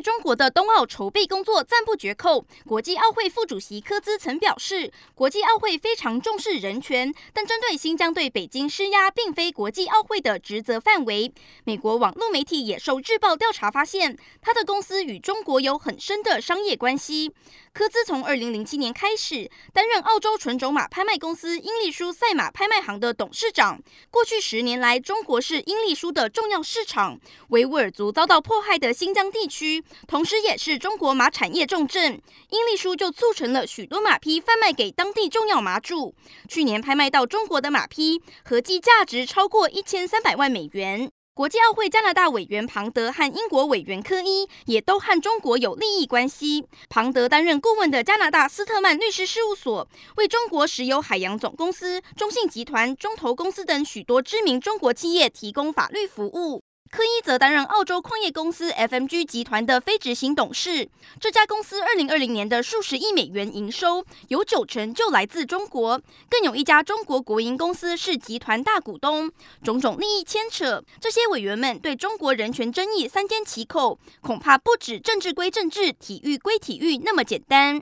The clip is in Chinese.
中国的冬奥筹备工作赞不绝口。国际奥会副主席科兹曾表示，国际奥会非常重视人权，但针对新疆对北京施压，并非国际奥会的职责范围。美国网络媒体《野兽日报》调查发现，他的公司与中国有很深的商业关系。科兹从二零零七年开始担任澳洲纯种马拍卖公司英利舒赛马拍卖行的董事长。过去十年来，中国是英利舒的重要市场。维吾尔族遭到迫害的新疆地区。同时，也是中国马产业重镇，英利舒就促成了许多马匹贩卖给当地重要马主。去年拍卖到中国的马匹合计价值超过一千三百万美元。国际奥会加拿大委员庞德和英国委员科伊也都和中国有利益关系。庞德担任顾问的加拿大斯特曼律师事务所，为中国石油海洋总公司、中信集团、中投公司等许多知名中国企业提供法律服务。科伊则担任澳洲矿业公司 FMG 集团的非执行董事。这家公司二零二零年的数十亿美元营收，有九成就来自中国，更有一家中国国营公司是集团大股东。种种利益牵扯，这些委员们对中国人权争议三缄其口，恐怕不止政治归政治，体育归体育那么简单。